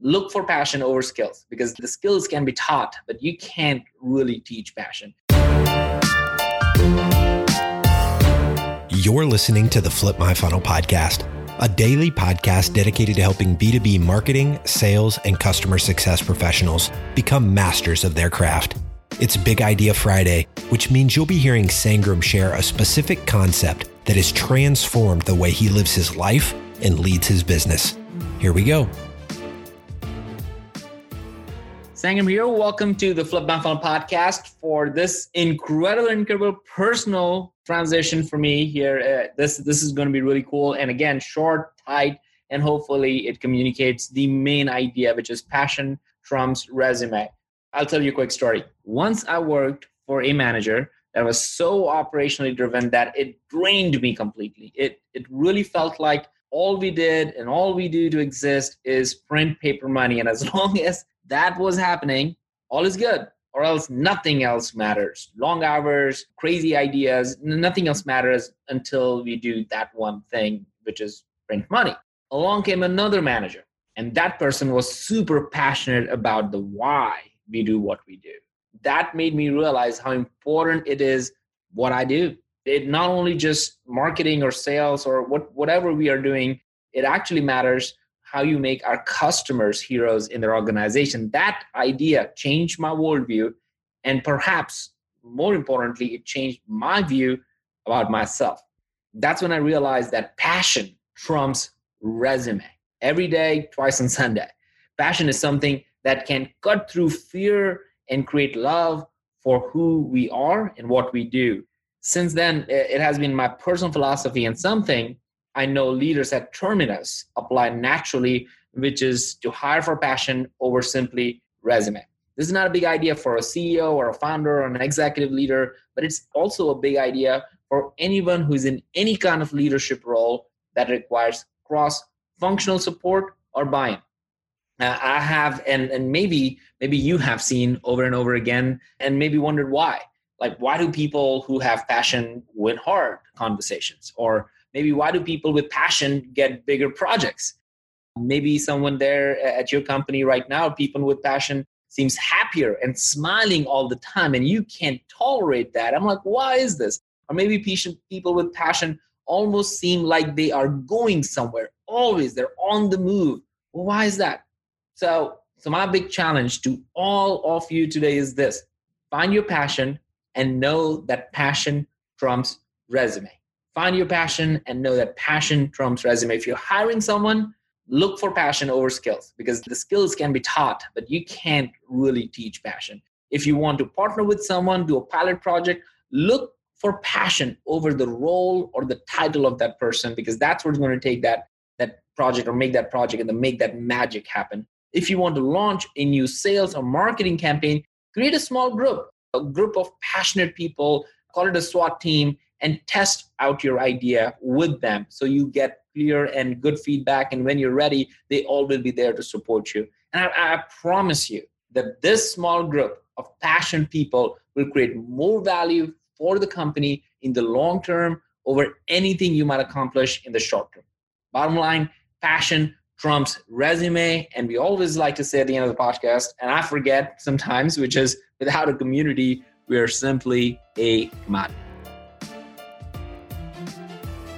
look for passion over skills because the skills can be taught, but you can't really teach passion. You're listening to the Flip My Funnel podcast, a daily podcast dedicated to helping B2B marketing, sales, and customer success professionals become masters of their craft. It's Big Idea Friday, which means you'll be hearing Sangram share a specific concept that has transformed the way he lives his life and leads his business. Here we go. Sangram here. Welcome to the Flip My Funnel podcast for this incredible, incredible personal transition for me here. Uh, this this is going to be really cool, and again, short, tight, and hopefully it communicates the main idea, which is passion trumps resume. I'll tell you a quick story. Once I worked for a manager that was so operationally driven that it drained me completely. It it really felt like all we did and all we do to exist is print paper money, and as long as that was happening, all is good, or else nothing else matters. Long hours, crazy ideas, nothing else matters until we do that one thing, which is print money. Along came another manager, and that person was super passionate about the why we do what we do. That made me realize how important it is what I do. It not only just marketing or sales or what whatever we are doing, it actually matters how you make our customers heroes in their organization. That idea changed my worldview. And perhaps more importantly, it changed my view about myself. That's when I realized that passion trumps resume every day, twice on Sunday. Passion is something that can cut through fear and create love for who we are and what we do. Since then, it has been my personal philosophy and something I know leaders at Terminus apply naturally, which is to hire for passion over simply resume. This is not a big idea for a CEO or a founder or an executive leader, but it's also a big idea for anyone who's in any kind of leadership role that requires cross functional support or buy in. I have, and, and maybe maybe you have seen over and over again, and maybe wondered why. Like, why do people who have passion win hard conversations? Or maybe why do people with passion get bigger projects? Maybe someone there at your company right now people with passion seems happier and smiling all the time and you can't tolerate that. I'm like why is this? Or maybe people with passion almost seem like they are going somewhere always they're on the move. Well, why is that? So so my big challenge to all of you today is this. Find your passion and know that passion trumps resume find your passion and know that passion trumps resume. If you're hiring someone, look for passion over skills because the skills can be taught, but you can't really teach passion. If you want to partner with someone, do a pilot project, look for passion over the role or the title of that person because that's what's going to take that that project or make that project and then make that magic happen. If you want to launch a new sales or marketing campaign, create a small group, a group of passionate people, call it a SWAT team, and test out your idea with them so you get clear and good feedback. And when you're ready they all will be there to support you. And I, I, promise you that this small group of passionate people will create more value for the company in the long term over anything you might accomplish in the short term. Bottom line passion trumps resume. And we always like to say at the end of the podcast and i forget sometimes which is without a community we are simply a commodity